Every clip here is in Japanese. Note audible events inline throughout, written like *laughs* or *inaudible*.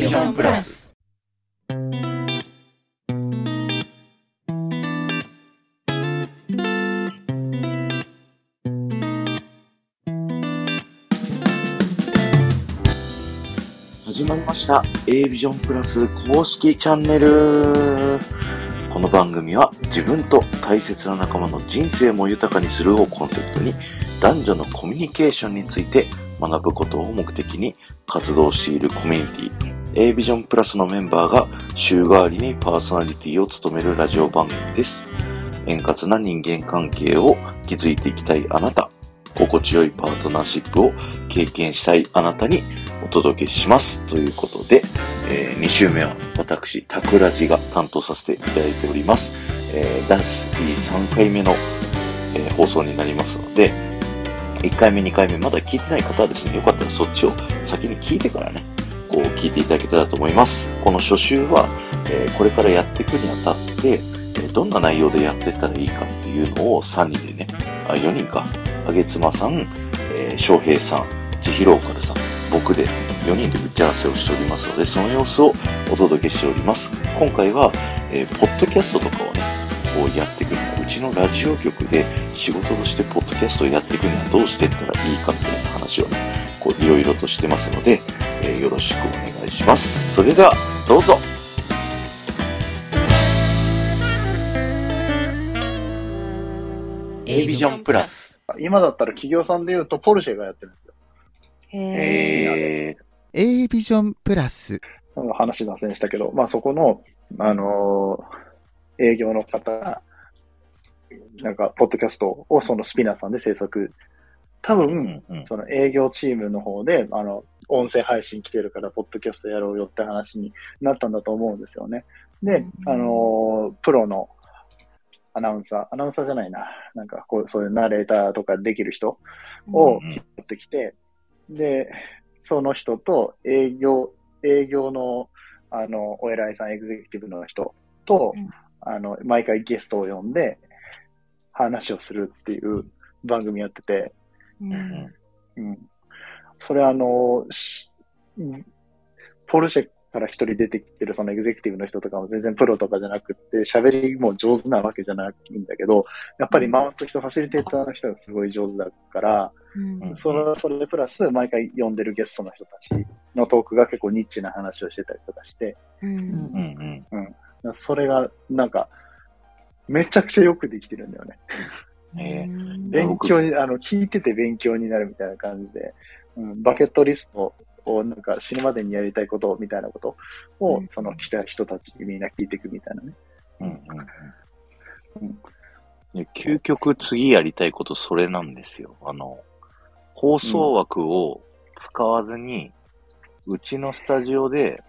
ビジョンプラス始まりました。A ビジョンプラス公式チャンネル。この番組は自分と大切な仲間の人生も豊かにするをコンセプトに男女のコミュニケーションについて学ぶことを目的に活動しているコミュニティ。A ビジョンプラスのメンバーが週替わりにパーソナリティを務めるラジオ番組です。円滑な人間関係を築いていきたいあなた、心地よいパートナーシップを経験したいあなたにお届けします。ということで、え2週目は私、タクラジが担当させていただいております。えー、第3回目の、えー放送になりますので、1回目、2回目、まだ聞いてない方はですね、よかったらそっちを先に聞いてからね、こう聞いていただけたらと思います。この初週は、えこれからやっていくにあたって、えどんな内容でやっていったらいいかっていうのを3人でね、あ、4人か、あげつまさん、えー、翔平さん、千尋オカルさん、僕で4人で打ち合わせをしておりますので、その様子をお届けしております。今回は、えーポッドキャストとかをね、こうやっていくには、うちのラジオ局で仕事としてポッドキャストをやっていくにはどうしていったらいいかっていう話をね、こういろいろとしてますので、えーよろしくお願いします。それでは、どうぞ !A ビジョンプラス。今だったら企業さんで言うとポルシェがやってるんですよ。へえ。え A ビジョンプラス。なんか話脱線したけど、まあそこの、あのー営業の方が、なんか、ポッドキャストをそのスピナーさんで制作。多ー、分、うんうん。その営業チームの方で、あの、音声配信来てるから、ポッドキャストやろうよって話になったんだと思うんですよね。で、あのープロのアナウンサー、アナウンサーじゃないな、なんかこう、そういうナレーターとかできる人をうんうん。引っってきて、で、その人と営業、営業の、あの、お偉いさん、エグゼクティブの人と、うん。あの、毎回ゲストを呼んで、話をするっていう番組やってて、うん。うん。それあの、しポルシェから一人出てきてるそのエグゼクティブの人とかも全然プロとかじゃなくって、喋りも上手なわけじゃないんだけど、やっぱり回す人、ファシリテーターの人がすごい上手だから、うん。それ、それプラス毎回呼んでるゲストの人たちのトークが結構ニッチな話をしてたりとかして、うん。うん。うん。それがなんか、めちゃくちゃよくできてるんだよね。えー勉強に、あの、聞いてて勉強になるみたいな感じで、うん、バケットリストをなんか死ぬまでにやりたいことみたいなことを、うんその来た人たちにみんな聞いていくみたいなね。うんうんうん究極次やりたいことそれなんですよ。あの、放送枠を使わずに、うちのスタジオで、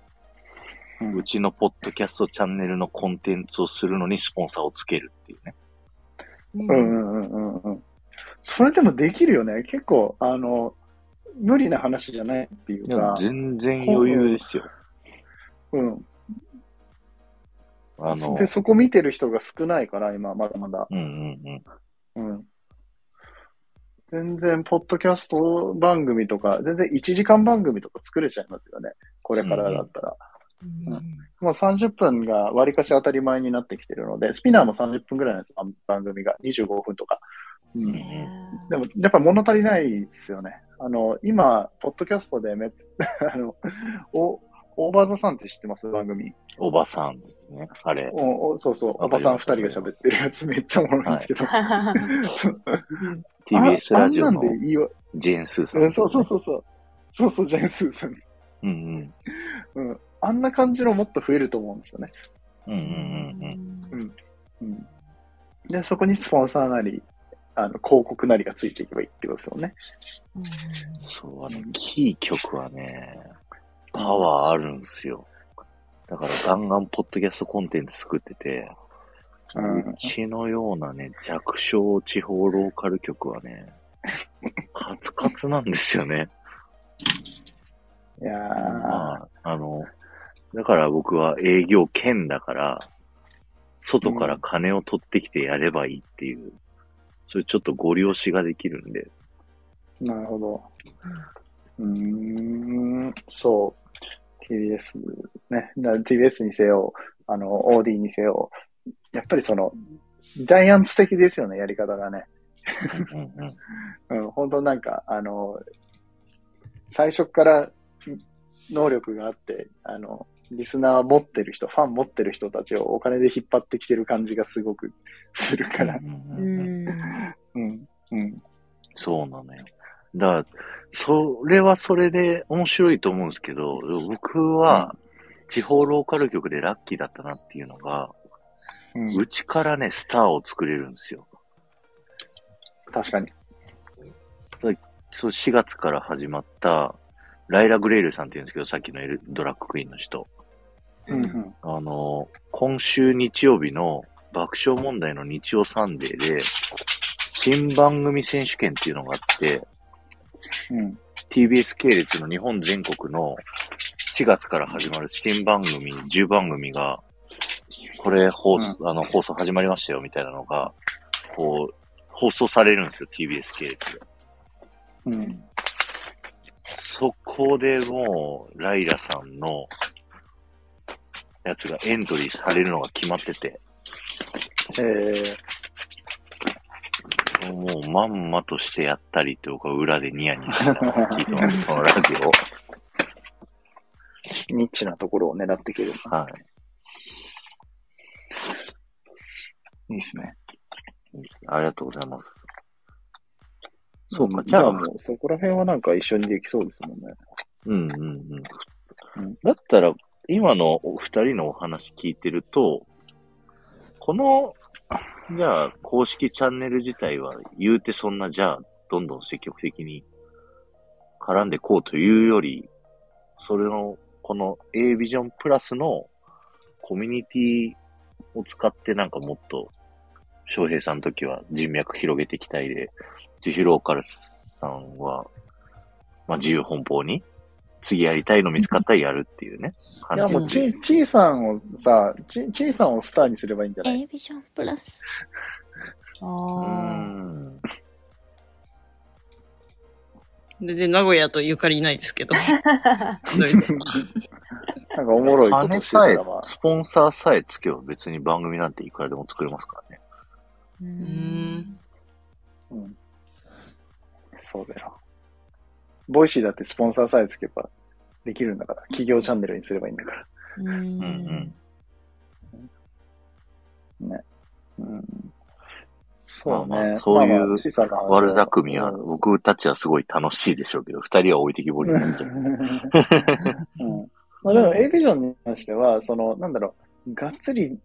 うんうちのポッドキャストチャンネルのコンテンツをするのにスポンサーをつけるっていうね。うんうんうんうんうんうん。それでもできるよね。結構、あの、無理な話じゃないっていうか、全然余裕ですよ。うん。あの、で、そこ見てる人が少ないから、今、まだまだ。うんうんうん。うん。全然、ポッドキャスト番組とか、全然1時間番組とか作れちゃいますよね。これからだったら。うんもう30分が割かし当たり前になってきてるので、スピナーも30分ぐらいなんですよ、番組が。25分とか。ううんん。でも、やっぱ物足りないですよね。あの、今、ポッドキャストでめ、*laughs* あの、お、オーバーザさんって知ってます？番組。おばさんですね。あれ。おおそうそう、わおばさん二人が喋ってるやつめっちゃおもろいんですけど。*laughs* TBS ラジオの。ジェーン・スーさん、うん、そうそうそうそう。そうそう、ジェーンスーさん。うんうん。うん。あんな感じのもっと増えると思うんですよね。うんうんうんうん。で、そこにスポンサーなり、あの、広告なりがついていけばいいってことですよね。うん。そう、あの、キー曲はね、パワーあるんすよ。だからガンガンポッドキャストコンテンツ作ってて、うんうちのようなね、弱小地方ローカル局はね、カツカツなんですよね。いやー、まあ、あの、だから僕は営業兼だから、外から金を取ってきてやればいいっていう、そういうちょっとご利用しができるんで、なるほど。うーん、そう。TBS ね、な TBS にせよ、あの、OD にせよ、やっぱりその、ジャイアンツ的ですよね、やり方がね。うん、本当なんか、あの、最初から能力があって、あの、リスナー持ってる人、ファン持ってる人たちをお金で引っ張ってきてる感じがすごくするから。うんううんうんん。うん。うん。そうなのよ。だから、それはそれで面白いと思うんですけど、僕は地方ローカル局でラッキーだったなっていうのが、うんうちからね、スターを作れるんですよ。確かに。そう、4月から始まった、ライラ・グレイルさんって言うんですけど、さっきのエルドラッグクイーンの人。うんうん。あの、今週日曜日の爆笑問題の日曜サンデーで、新番組選手権っていうのがあって、うん。TBS 系列の日本全国の4月から始まる新番組10番組が、これ放送、あの、放送始まりましたよみたいなのが、こう、放送されるんですよ、TBS 系列で。うん。そこでもう、ライラさんのやつがエントリーされるのが決まってて、えー、もうまんまとしてやったりとか、裏でニヤニヤしながら聞いてます、そのラジオ。*laughs* ニッチなところを狙っていける。はい。いいっすね。いいですねありがとうございます。そうか、じゃあもうそこら辺はなんか一緒にできそうですもんね。うんうんうん。うんだったら、今のお二人のお話聞いてると、この、じゃあ、公式チャンネル自体は言うてそんな、じゃあ、どんどん積極的に絡んでこうというより、それの、この A ビジョンプラスのコミュニティを使ってなんかもっと、翔平さんの時は人脈広げていきたいで、ジヒローカルさんは、まあ自由奔放に、次やりたいの見つかったらやるっていうね。いやもうち、ちーさんをさ、ち、ちーさんをスターにすればいいんじゃない A ビジョンプラス。あん。全然名古屋とゆかりないですけど。あ。*laughs* なんかおもろいことしスポンサーさえつけば別に番組なんていくらでも作れますからね。うーん。うん。そうだよ。ボイシーだってスポンサーさえつけばできるんだから、企業チャンネルにすればいいんだから。うんうんうん。そうね。まあまあそういう悪巧みはうん僕たちはすごい楽しいでしょうけど、二人は置いてきぼりになっちゃう。うんまあでも A ビジョンに関しては、その、なんだろう、がっつり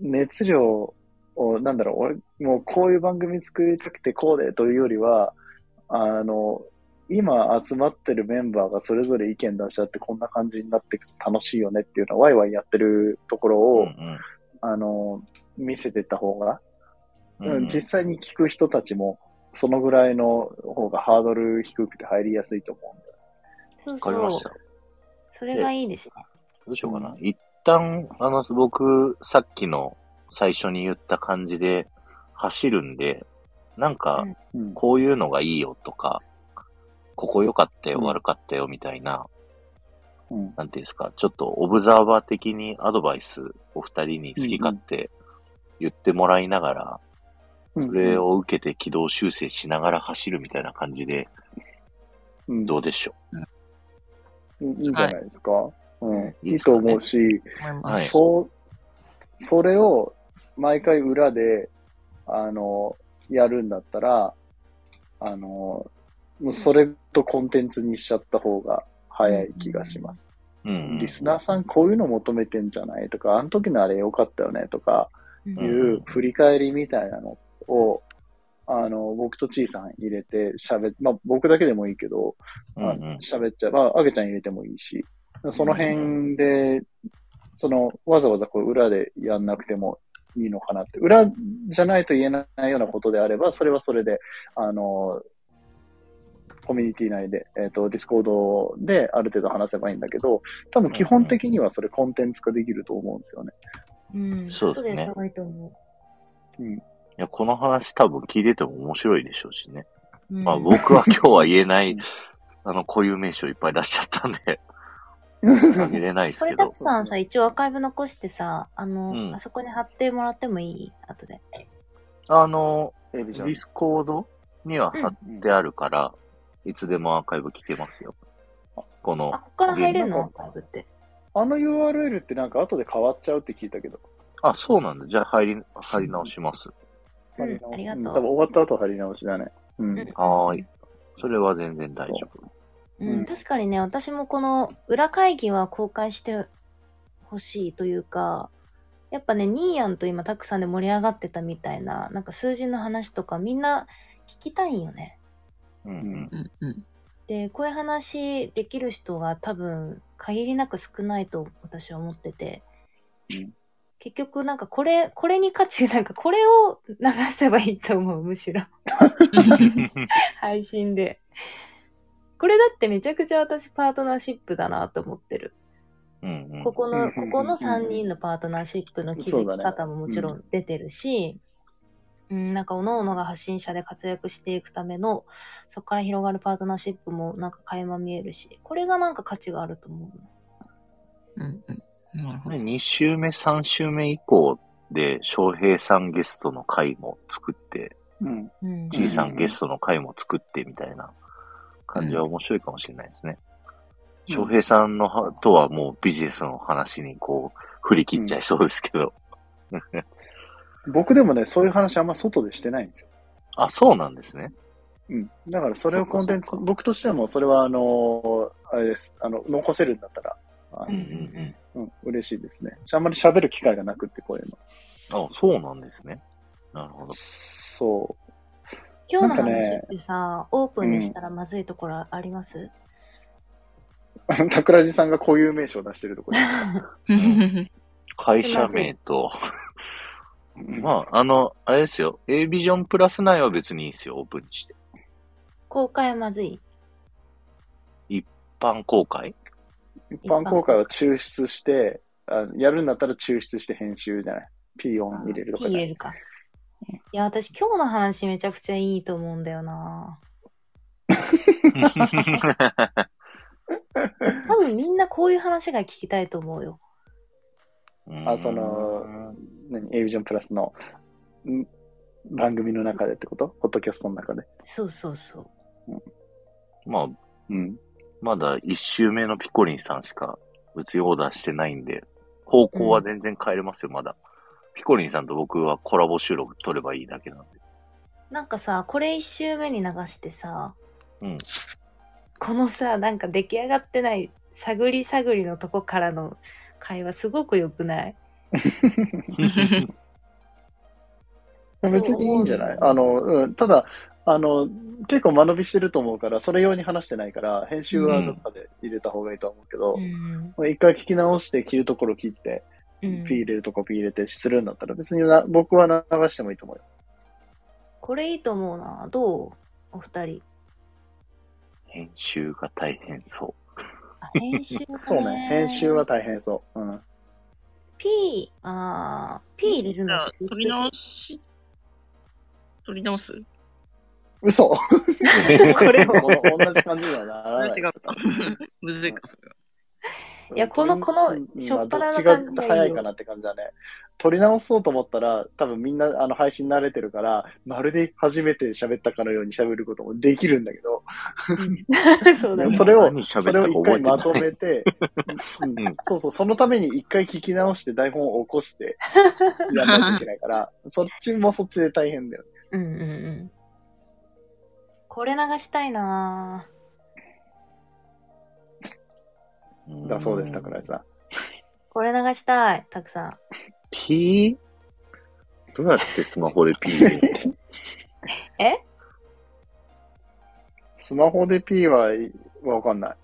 熱量を、なんだろう、俺、もうこういう番組作りたくてこうでというよりは、あの、今集まってるメンバーがそれぞれ意見出し合ってこんな感じになって楽しいよねっていうのをワイワイやってるところを、うんあの、見せてった方が、うんうん実際に聞く人たちも、そのぐらいの方がハードル低くて入りやすいと思うんだよ。そうわかりまそうした。。それがいいですね。どうしようかな。一旦、あの、僕、さっきの最初に言った感じで走るんで、なんか、うん。こういうのがいいよとか、ここ良かったよ、うん悪かったよ、みたいな、うん。なんていうんですか、ちょっとオブザーバー的にアドバイスを二人に好き勝手言ってもらいながら、うん。それを受けて軌道修正しながら走るみたいな感じで、うん。どうでしょいいんじゃないですか？うん。いいいいと思うし、はい。そう、それを毎回裏で、あの、やるんだったら、あの、もうそれとコンテンツにしちゃった方が早い気がします。う。うん。リスナーさんこういうの求めてんじゃないとか、あの時のあれ良かったよねとかうんいう振り返りみたいなのを、あの、僕とちいさん入れて喋っ、まあ僕だけでもいいけど、うんうん。喋っちゃう。まあ、あげちゃん入れてもいいし、その辺で、その、わざわざこう裏でやんなくてもいいのかなって。裏じゃないと言えないようなことであれば、それはそれで、あの、コミュニティ内で、えっ、と、ディスコードである程度話せばいいんだけど、多分基本的にはそれコンテンツ化できると思うんですよね。うん。そうですね外でやった方がいいと思うん。いや、この話多分聞いてても面白いでしょうしね。う。うんまあ僕は今日は言えない、あの、固有名詞をいっぱい出しちゃったんで。あげれないですこれ。たくさんさ、一応アーカイブ残してさ、あの、うんあそこに貼ってもらってもいい？後で。あの、エビジョンディスコードには貼ってあるから、いつでもアーカイブ聞けますよ。このあ、、こっから入れるのアーカイブって。あの URL ってなんか後で変わっちゃうって聞いたけど。あ、そうなんだ。じゃあ入り、入り直します。うんありがとう多分終わった後貼り直しだね。うん。うんはーい。それは全然大丈夫。うん、うん確かにね、私もこの裏会議は公開してほしいというか、やっぱね、ニーヤンと今たくさんで盛り上がってたみたいな、なんか数字の話とかみんな聞きたいんよね。うんうん。うんうん。で、こういう話できる人が多分限りなく少ないと私は思ってて、うん結局なんかこれ、これに価値、なんかこれを流せばいいと思う、むしろ。*laughs* *laughs* 配信で。これだってめちゃくちゃ私パートナーシップだなと思ってる。うんうんここの、うんうんうんうんここの3人のパートナーシップの築き方ももちろん出てるし、うん、なんか、各々が発信者で活躍していくための、そこから広がるパートナーシップもなんか垣間見えるし、これがなんか価値があると思うの。うんうん。なるほど。2週目、3週目以降で、翔平さんゲストの回も作って、うん。うん。ちいさんゲストの回も作ってみたいな感じは面白いかもしれないですね。うん翔平さんのはとはもうビジネスの話にこう、振り切っちゃいそうですけど。僕でもね、そういう話あんま外でしてないんですよ。あ、そうなんですね。うん。だからそれをコンテンツ僕としてもそれはあの、あれです。あの、残せるんだったら、あうんうのんうん、嬉しいですね。あんまり喋る機会がなくって、こういうの。あ、そうなんですね。なるほど。そ今日の話ってさ、オープンにしたらまずいところあります、う。桜地さんが固有名詞を出してるところです。*laughs* 会社名と、うんまあ、あの、あれですよ。A ビジョンプラス内は別にいいですよ。オープンにして。公開はまずい？一般公開？一般公開は抽出して、あやるんだったら抽出して編集じゃない。P 音入れると P かじゃない。入れるか。いや、私今日の話めちゃくちゃいいと思うんだよな。*laughs* 多分みんなこういう話が聞きたいと思うよ。あ、その、何 ?A ビジョンプラスのん？番組の中でってこと？ポッドキャストの中で。そうそうそう。まあ、うん。まだ一周目のピコリンさんしか別にオーダーしてないんで、方向は全然変えれますよ、まだ。ピコリンさんと僕はコラボ収録撮ればいいだけなんで。なんかさ、これ一周目に流してさ、うん。このさ、なんか出来上がってない探り探りのとこからの会話すごく良くない？*laughs* 別にいいんじゃない？あの、うん。ただ、あの、結構間延びしてると思うから、それ用に話してないから、編集はどっかで入れた方がいいと思うけど、うん。一回聞き直して切るところ切って、うん、P 入れるとこ P 入れてするんだったら、別にな僕は流してもいいと思うよ。これいいと思うな。どう？お二人。編集が大変そあ編集がね。そうね。編集は大変そう。うん。P、あー P 入れるじのってゃあ、取り直し、取り直す？嘘こ *laughs* これれも *laughs* 同じ感じにはならない。*laughs* 違った。むずいか、それは。いやこのこのうんしょっぱなの感じがいい早いかなって感じだね。取り直そうと思ったら、多分みんなあの配信慣れてるから、まるで初めて喋ったかのように喋ることもできるんだけど、*laughs* そうだね。それを、何それを一回まとめて、うんうんそうそう、そのために一回聞き直して台本を起こして、*laughs* やらないといけないから、そっちもそっちで大変だよね。うんうんうん。これ流したいなうだそうです、桜井さん。これ流したい、たくさん。P? どうやってスマホで P *laughs* え？スマホで P はわかんない。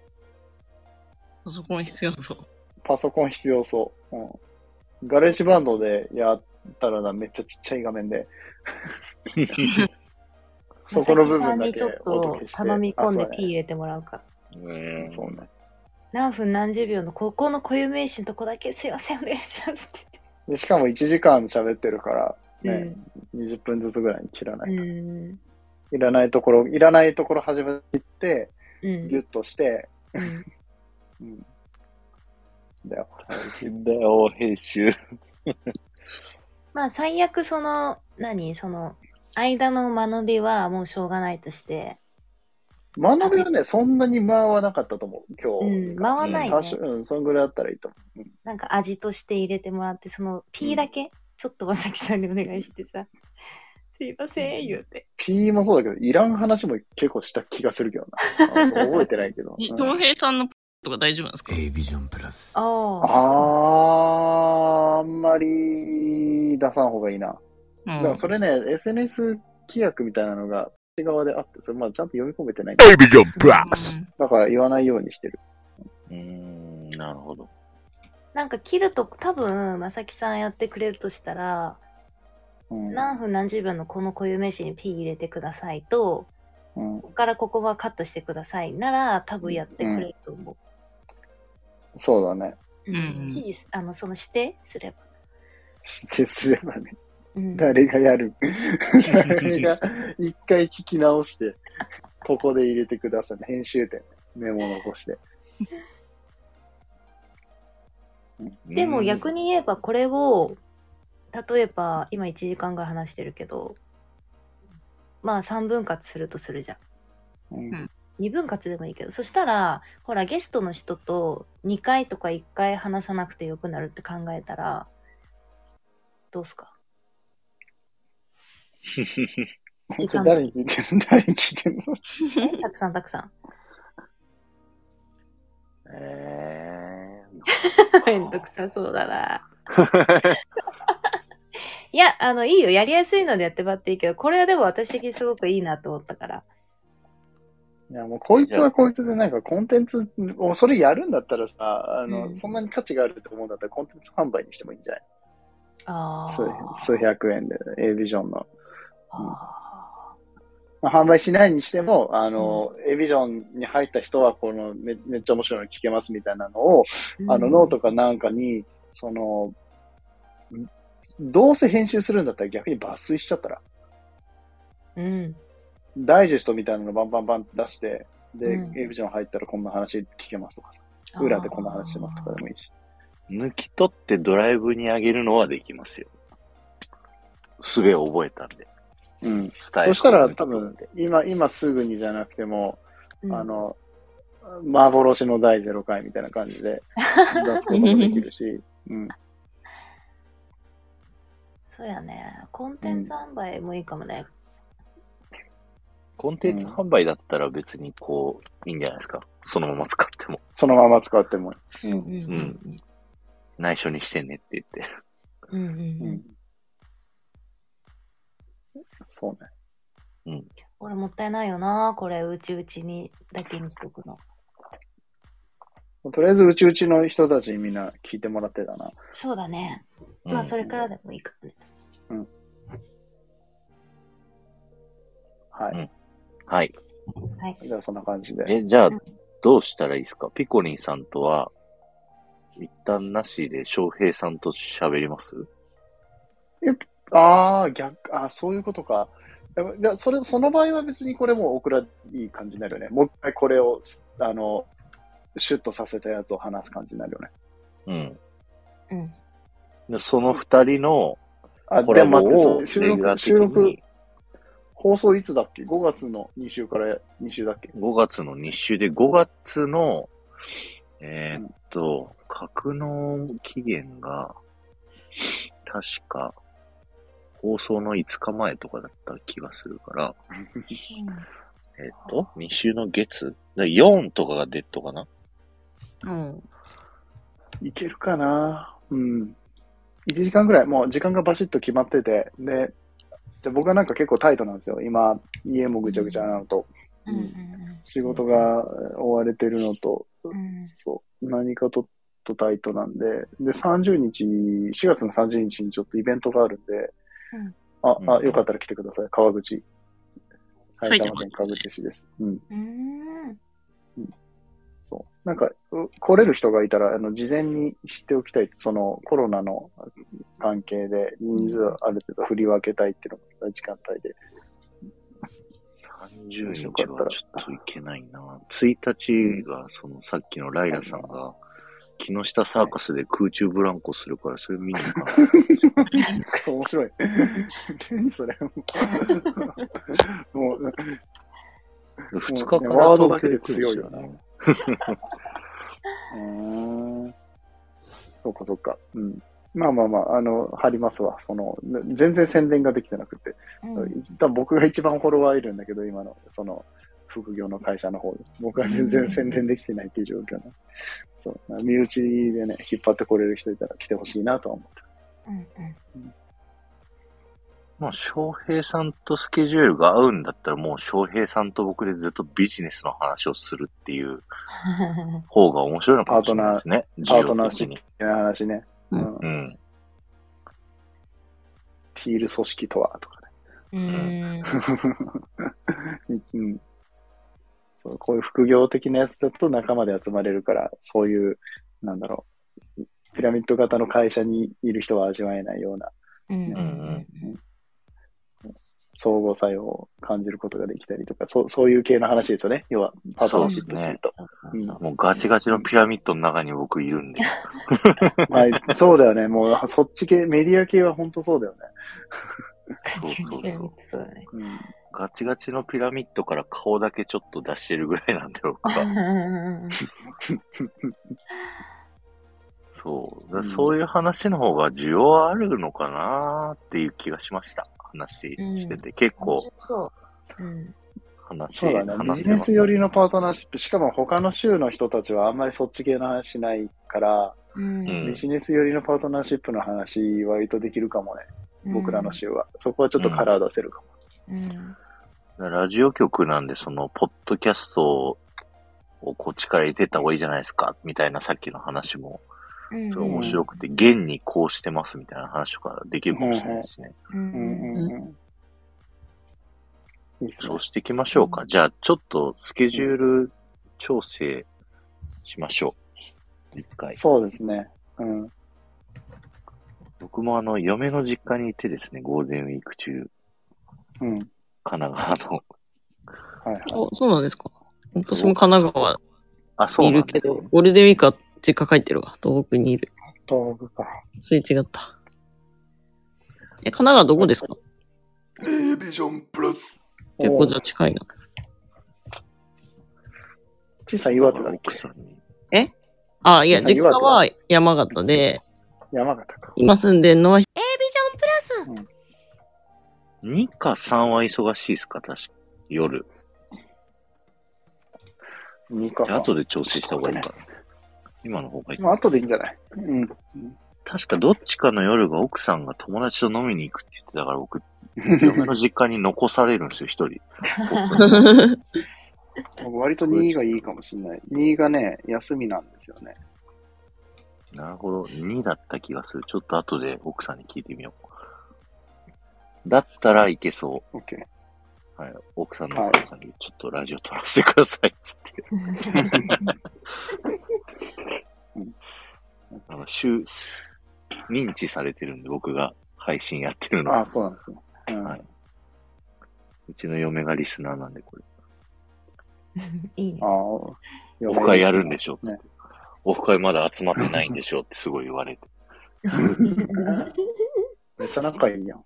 パソコン必要そう。パソコン必要そう。うん、 GarageBand でやったらな、めっちゃちっちゃい画面で。*laughs* そこの部分だけにちょっと頼み込んで P 入れてもらうか。うんそうね。何分何十秒のここの固有名詞のとこだけすいませんお願いしますってでしかも1時間喋ってるから、言って。ね、20分ずつぐらいに切らない。うん。うん。いらないところ、いらないところ始めて、うんギュッとして、うん。うん、だよ。大変だよ、編集。まあ最悪その、何？その、間の間延びはもうしょうがないとして、学びはね、そんなに回はなかったと思う、今日。うん回わないね多少うん、そんぐらいあったらいいと思う。うんなんか味として入れてもらって、その P だけ、ちょっとまさきさんにお願いしてさ、*laughs* すいません、言うて。P もそうだけど、いらん話も結構した気がするけどな。あ *laughs* 覚えてないけど。うんに東平さんのとか大丈夫なんですか？A ビジョンプラス。ああ。あー、あんまり出さん方がいいな。うんだからそれね、SNS 規約みたいなのが、ち側であって、それまあちゃんと読み込めてない。ビジョンプラス。だから言わないようにしてる。うーん、なるほど。なんか切ると多分、まさきさんやってくれるとしたら、うん。何分何十秒のこの固有名詞に P 入れてくださいと、うん、ここからここはカットしてくださいなら、多分やってくれると思う。そうだね。うんうん指示す、あの、その指定すれば。ってすればね。うん、誰がやる？*laughs* 誰が一回聞き直して、ここで入れてくださいね。編集点、メモ残して。でも逆に言えばこれを、例えば今1時間ぐらい話してるけど、まあ3分割するとするじゃん。うん2分割でもいいけど、そしたら、ほらゲストの人と2回とか1回話さなくてよくなるって考えたら、どうすか？*laughs* 誰に聞いてる *laughs* 誰に聞いてんの？*laughs* たくさんたくさん。えめんどくさそうだな。いや、あの、いいよ。やりやすいのでやってもらっていいけど、これはでも私的にすごくいいなと思ったから。いや、もうこいつはこいつでなんかコンテンツを、それやるんだったらさ、あの、うんそんなに価値があると思うんだったらコンテンツ販売にしてもいいんじゃない？あ数あ。数百円で、A ビジョンの。あまあ、販売しないにしても、あの、A ビジョンに入った人は、このめ、めっちゃ面白いの聞けますみたいなのを、ーあの、ノートかなんかに、その、んどうせ編集するんだったら逆に抜粋しちゃったら、うん。ダイジェストみたいなのバンバンバンって出して、で、うん A ビジョン入ったらこんな話聞けますとかさ、裏でこんな話してますとかでもいいし。抜き取ってドライブに上げるのはできますよ。すべを覚えたんで。うん。そしたら多分、今、今すぐにじゃなくても、うんあの、幻の第0回みたいな感じで *laughs* 出すこともできるし、うん。そうやね。コンテンツ販売もいいかもね。コンテンツ販売だったら別にこう、いいんじゃないですか。そのまま使っても。そのまま使ってもうんうん内緒にしてねって言って。うん。うんうんううんん。そうね。俺もったいないよな。これ、うちうちにだけにしとくの。とりあえず、うちうちの人たちにみんな聞いてもらってたな。そうだね。うんまあ、それからでもいいかもね。はい。はい。はい。じゃあ、そんな感じで。え、じゃあうん、どうしたらいいですか？ピコリンさんとは、一旦なしで翔平さんと喋ります？ああ、逆、あーそういうことか。いやそれ、その場合は別にこれもオクラいい感じになるよね。もう一回これを、あの、シュッとさせたやつを話す感じになるよね。うん。うん。でその二人のあ、コラボをう収録、収録に、放送いつだっけ ?5 月の2週から2週だっけ？5月の2週で、5月の、えーっと、格納期限が、確か、放送の5日前とかだった気がするから、えーっと、2週の月？だ4とかがデッドかな？う。ん。いけるかな？うん。1時間ぐらい、もう時間がバシッと決まってて、で、じゃあ僕はなんか結構タイトなんですよ。今、家もぐちゃぐちゃなのと、うん。うん仕事が追われてるのと、うん。うんそう、何かととタイトなんで、で、30日、4月の30日にちょっとイベントがあるんで、うんあ、よかったら来てください。川口。埼埼玉玉県川口市です。うん。うーん。そう。なんか、う来れる人がいたら、あの、事前に知っておきたい。その、コロナの関係で人数ある程度振り分けたいっていうのが時間帯で。30日はちょっといけないな。1日が、そのさっきのライラさんが木下サーカスで空中ブランコするから、それ見に行かな面白い。何それ。もう、二日からワードだけで強いよな。*laughs* うーん。そうか、そうか。うん。まあまあまあ、あの、貼りますわ。その、全然宣伝ができてなくて。うん多分僕が一番フォロワーいるんだけど、今の、その、副業の会社の方で。僕は全然宣伝できてないっていう状況ね。そう。身内でね、引っ張ってこれる人いたら来てほしいなとは思って。うんうんまあ、翔平さんとスケジュールが合うんだったら、もう翔平さんと僕でずっとビジネスの話をするっていう *laughs* 方が面白いのかもしれないですね。パートナーシップの話ね。うんうん。うん。ティール組織とはとかね。うん。うんそうこういう副業的なやつだと仲間で集まれるから、そういう、なんだろう、ピラミッド型の会社にいる人は味わえないようなうんうんうん相互作用を感じることができたりとか、そうそういう系の話ですよね。要は、パートナーシップ。そうそうそう。もうガチガチのピラミッドの中に僕いるんで。ま *laughs* あ、そうだよね。もう、そっち系、メディア系は本当そうだよね。*laughs* ガチガチがそうだね。うん。ガチガチのピラミッドから顔だけちょっと出してるぐらいなんで、僕は。そう。だからそういう話の方が需要はあるのかなっていう気がしました。話してて。結構面白そう。うん。話、そうだね。ビジネス寄りのパートナーシップ、しかも他の州の人たちはあんまりそっち系の話しないから、うんうんビジネス寄りのパートナーシップの話、割とできるかもね。僕らの州は。そこはちょっとカラー出せるかも。うん。ラジオ局なんで、その、ポッドキャストをこっちから入れてった方がいいじゃないですか、みたいなさっきの話も、うん。それ面白くて、現にこうしてますみたいな話とかできるかもしれないですね。そう。していきましょうか。じゃあ、ちょっとスケジュール調整しましょう。一回。そうですね。うん。僕もあの、嫁の実家にいてですね、ゴールデンウィーク中、うん。神奈川の。はいはい。あ、そうなんですか。私も神奈川あ、そうにいるけど、ゴールデンウィークは実家帰ってるわ。東北にいる。東北か。すれ違った。え、神奈川どこですか？A ビジョンプラス。結構じゃあ近いな。小さい岩手だっけ？奥さんに。あ、いや、あ実家は山形で、山形か。今住んでるのは、2か3は忙しいですか？確か。夜。三かさん。後で調整した方がいいかな。今の方がいい。まあ、後でいいんじゃない？うん。確かどっちかの夜が奥さんが友達と飲みに行くって言ってたから僕、*laughs* 嫁の実家に残されるんですよ、一人。*laughs* 僕割と2がいいかもしれない。2がね、休みなんですよね。なるほど。2だった気がする。ちょっと後で奥さんに聞いてみよう。だったらいけそ OK。う。はい。奥さんのお母さんにちょっとラジオ撮らせてくださいっつって。*laughs* あの、週、認知されてるんで僕が配信やってるの。あそうなんですね。うん。はいうちの嫁がリスナーなんで、これ。*laughs* いいねあ。あ。オフ会やるんでしょっつってね。オフ会まだ集まってないんでしょってすごい言われて。*laughs* めっちゃ仲いいやん。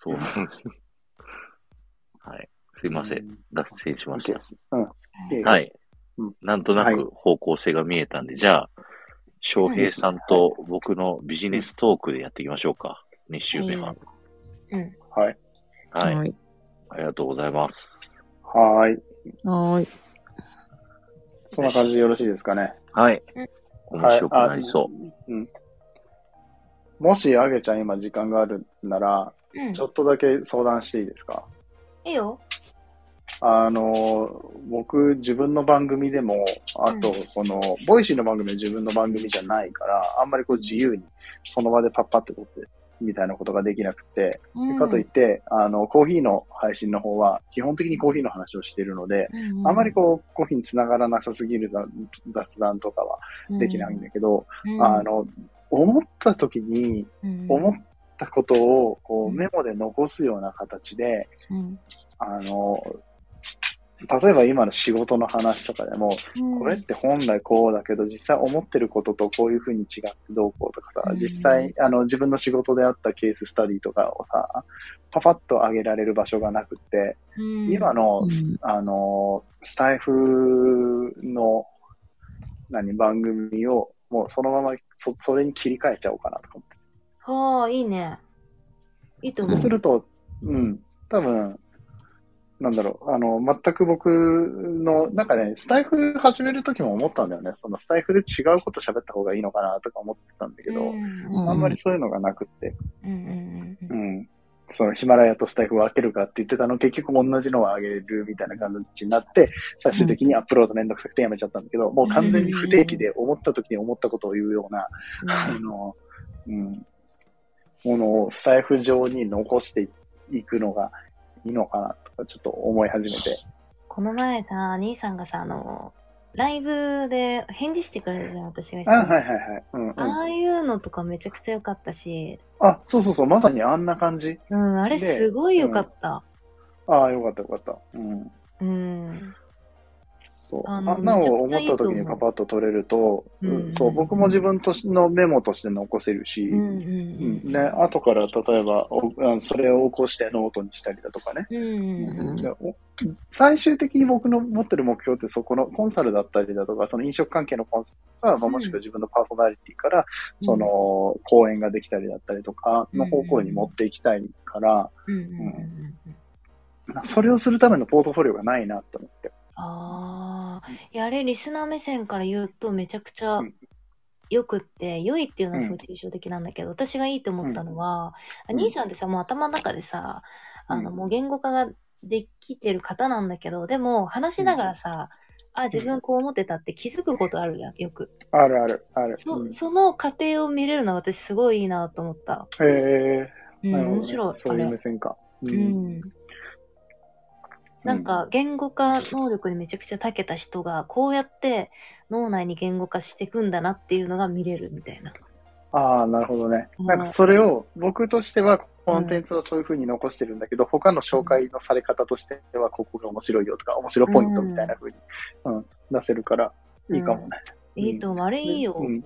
そうなんです。*laughs* はい。すいません。ん。脱線しました。うん。はいうん。なんとなはいく方向性が見えたんで、じゃあ、翔平さんと僕のビジネストークでやっていきましょうか。2週目は。うん。はい。はい。はい。ありがとうございます。はーい。はーい。そんな感じでよろしいですかね。はいうん。面白くなりそう。う。うん。もし、あげちゃん今時間があるなら、うん。ちょっとだけ相談していいですか？いいよ。あの、僕、自分の番組でも、あと、その、 Voicy の番組は自分の番組じゃないから、あんまりこう自由に、その場でパッパって撮って、みたいなことができなくて、うん。かといって、あの、コーヒーの配信の方は、基本的にコーヒーの話をしているので、あんまりこう、コーヒーにつながらなさすぎる雑雑談とかはできないんだけど、うん、あの、思った時に、うん、思ったことを、こう、うん。メモで残すような形で、うん、あの、例えば今の仕事の話とかでも、うん。これって本来こうだけど、実際思ってることとこういうふうに違ってどうこうとかさ、うん。実際、あの、自分の仕事であったケーススタディとかをさ、パパッと上げられる場所がなくて、うん。今の、うん。あの、スタイフの、何、番組を、もうそのままそ、それに切り替えちゃおうかなとか思って。はあ、いいね。いいと思そうう。すると、うん、多分、なんだろう、あの、全く僕の、なんかね、スタイフ始めるときも思ったんだよね。そのスタイフで違うこと喋った方がいいのかなとか思ってたんだけど、うんあんまりそういうのがなくって、うんうんううんん。そのヒマラヤとスタイフを分けるかって言ってたの、結局同じのを上げるみたいな感じになって、最終的にアップロードめんどくさくてやめちゃったんだけど、もう完全に不定期で思った時に思ったことを言うような、あの、うん、ものをスタイフ上に残していくのがいいのかなとかちょっと思い始めて。この前さ、兄さんがさ、あの、ライブで返事してくれたじゃん、私が質あ、問はいはいはい。うん、うん。ああいうのとかめちゃくちゃ良かったし、あ、そうそうそう、まさにあんな感じ。うん、あれすごい良かった。ああ、よかったよかった。うん。うん。そう。あのあんなを思った時にパパッと取れると、うんうんそう、僕も自分としのメモとして残せるし、うんうんうん。ね、後から例えばおあそれを起こしてノートにしたりだとかね。最終的に僕の持ってる目標ってそこのコンサルだったりだとか、その飲食関係のコンサルか、まあ、もしくは自分のパーソナリティから、その講演ができたりだったりとかの方向に持っていきたいから。それをするためのポートフォリオがないなって思って。ああ、いや、あれ、リスナー目線から言うとめちゃくちゃうん。良くって、良いっていうのはすごい抽象的なんだけど、私がいいと思ったのは、あうん。兄さんってさ、もう頭の中でさ、あの、うん。もう言語化ができてる方なんだけど、でも、話しながらさ、あ、自分こう思ってたって気づくことあるじゃん、よく。あるある、ある。そ、うん。その過程を見れるのは私すごいいいなと思った。えー、うん、なるほどね。面白い。そういうあれ目線か。ううん。なんか、言語化能力にめちゃくちゃ長けた人が、こうやって脳内に言語化していくんだなっていうのが見れるみたいな。ああ、なるほどね。うんなんかそれを、僕としては、コンテンツはそういう風に残してるんだけど、他の紹介のされ方としては、ここが面白いよとか、面白ポイントみたいな風に、うん、出せるから、いいかもね。いいと思う。あれいいよ。うん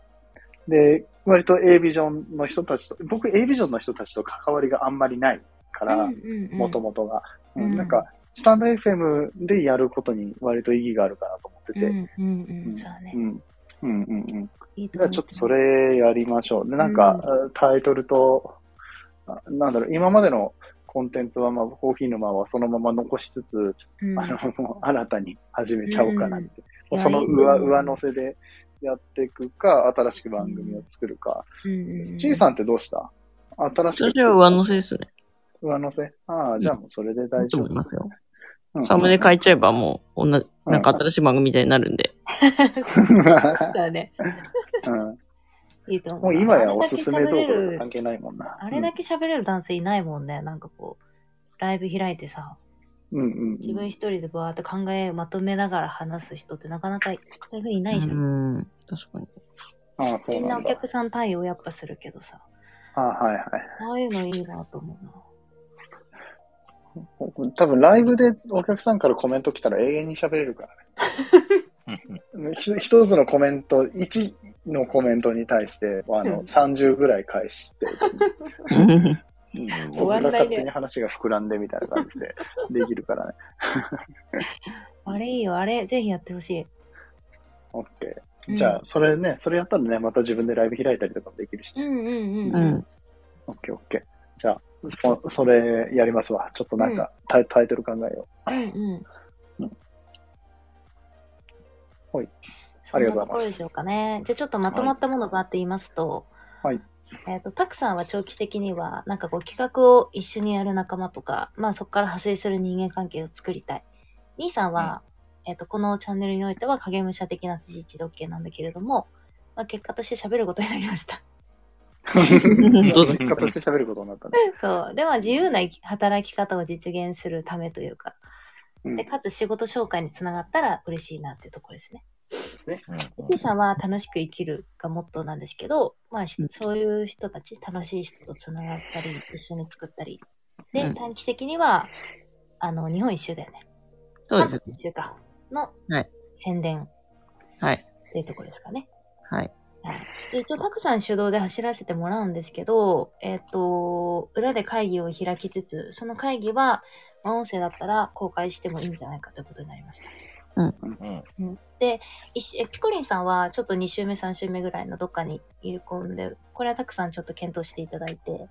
で、割と A ビジョンの人たちと、僕 A ビジョンの人たちと関わりがあんまりないから、もともとが、ううんん。なんか、スタンド FM でやることに割と意義があるかなと思ってて。うんうんう。うんんそうだねう。ん。うんうんうん。いい。じゃあちょっとそれやりましょう。で、なんか、タイトルと、あなんだろう、今までのコンテンツは、まあ、コーヒー沼はそのまま残しつつ、うん、あの、もう新たに始めちゃおうかなって。うんその上、上乗せでやっていくか、新しく番組を作るか。うんうんうん、ちいさんってどうした？新しく作私は上乗せですね。上乗せああ、じゃあもうそれで大丈夫。いいと思いますようん。サムネ変えちゃえばもう、同じ、なんか新しい番組みたいになるんで。そうだね。うんいいと思う。もう今やおすすめ動画関係ないもんな。あれだけ喋れる男性いないもんね。なんかこう、ライブ開いてさ、うんうんうん。自分一人でバーって考えまとめながら話す人ってなかなかそういう風にいないじゃん。うん。確かに。ああ、そうみんなだ。なんお客さん対応やっぱするけどさ、ああ、はいはい。ああいうのいいなと思うな。多分ライブでお客さんからコメント来たら永遠に喋れるからね。ひ一つのコメント、1のコメントに対して、あうんの、30ぐらい返して、うん終わんないねそこが勝手に話が膨らんでみたいな感じで *laughs* できるからね。*laughs* あれいいよ、あれぜひやってほしい。オッケー。うんじゃあ、それね、それやったらね、また自分でライブ開いたりとかもできるし。うんうんうん。ううんん。オッケーオッケー。じゃあ、そそれやりますわ。ちょっとなんか、タイタイトル考えようんうん。はいそんなところでしょうかね。じゃあちょっとまとまったものがあって言いますと、はい。えっ、と、たくさんは長期的には、なんかこう企画を一緒にやる仲間とか、まあそこから派生する人間関係を作りたい。兄さんは、えっ、と、このチャンネルにおいては影武者的な立ち位置で OK なんだけれども、まあ結果として喋ることになりました。う。どうぞ結果として喋ることになったね。そう。では自由な働き方を実現するためというか、うんで、かつ仕事紹介につながったら嬉しいなっていうところですね。ですね。うちさんは楽しく生きるがモットーなんですけど、まあ、しうんそういう人たち、楽しい人とつながったり、一緒に作ったり。で、うん短期的には、あの、日本一周だよね。そうですね。各週間のはい宣伝はい。っていうところですかね。はい。はい。で、一応、たくさん主導で走らせてもらうんですけど、えっ、と、裏で会議を開きつつ、その会議は、まあ音声だったら公開してもいいんじゃないかということになりました。うん。うん、で、ピコリンさんはちょっと2週目、3週目ぐらいのどっかに入れ込んで、これはたくさんちょっと検討していただいて、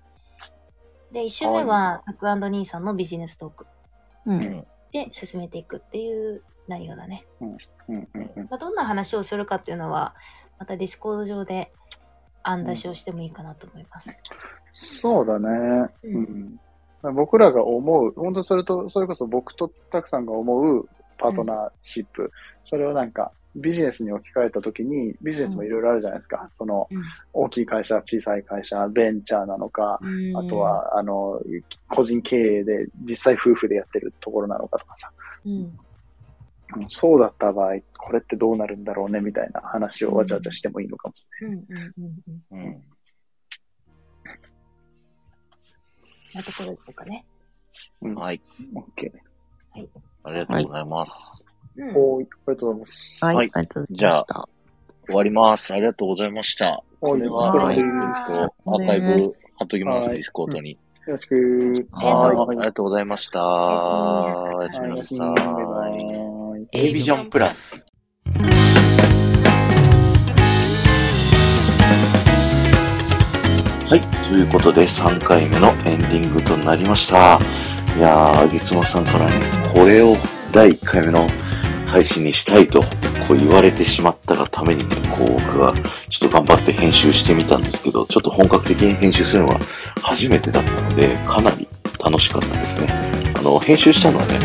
で、1週目はタク兄さんのビジネストークうん。で進めていくっていう内容だね。うんうんうんまあ、どんな話をするかっていうのは、また Discord 上で案出しをしてもいいかなと思います。そうだね。ううんん。僕らが思う、本当それと、それこそ僕とたくさんが思うパートナーシップ、それをなんかビジネスに置き換えたときに、ビジネスもいろいろあるじゃないですか。その、うん大きい会社、小さい会社、ベンチャーなのか、うんあと、は、あの、個人経営で実際夫婦でやってるところなのかとかさ。うん、うんそうだった場合、これってどうなるんだろうねみたいな話をわちゃわちゃしてもいいのかもしうん、うん、うん、うん。うん。なところでしょうかね。れない。はい。うん。OK。ありがとうございます。うん。おーい、ありがとうございます。はい。はいありがとうごじゃあざいました。終わります。ありがとうございました。お願いしはます。いよとアーカイブね貼っときます、はい Discord に。ろしく。ははいい。ありがとうございました。おやすみなさい。イ。A ビジョンプラス。はい。ということで、3回目のエンディングとなりました。いやー、月間さんからね、これを第1回目の配信にしたいと、こう言われてしまったがためにね、こう僕はちょっと頑張って編集してみたんですけど、ちょっと本格的に編集するのは初めてだったので、かなり楽しかったですね。あの、編集したのはね、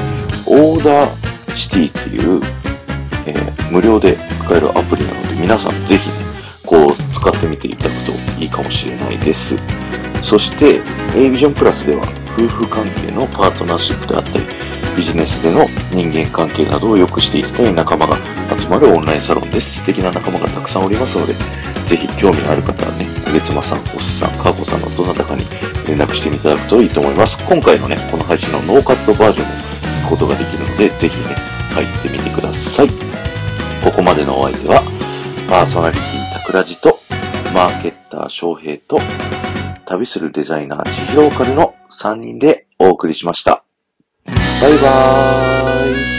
Audacity っていう、えー無料で使えるアプリなので、皆さんぜひね、こう使ってみていただくといいかもしれないです。そして、A ビジョンプラスでは、夫婦関係のパートナーシップであったり、ビジネスでの人間関係などを良くしていきたい仲間が集まるオンラインサロンです。素敵な仲間がたくさんおりますので、ぜひ興味のある方はね、上妻さん、おっさん、かこさんのどなたかに連絡していただくといいと思います。今回のね、この配信のノーカットバージョンもことができるので、ぜひね、入ってみてください。ここまでのお相手は、パーソナリティタクラジと、マーケッター翔平と、旅するデザイナー千尋オカルの3人でお送りしました。バイバーイ。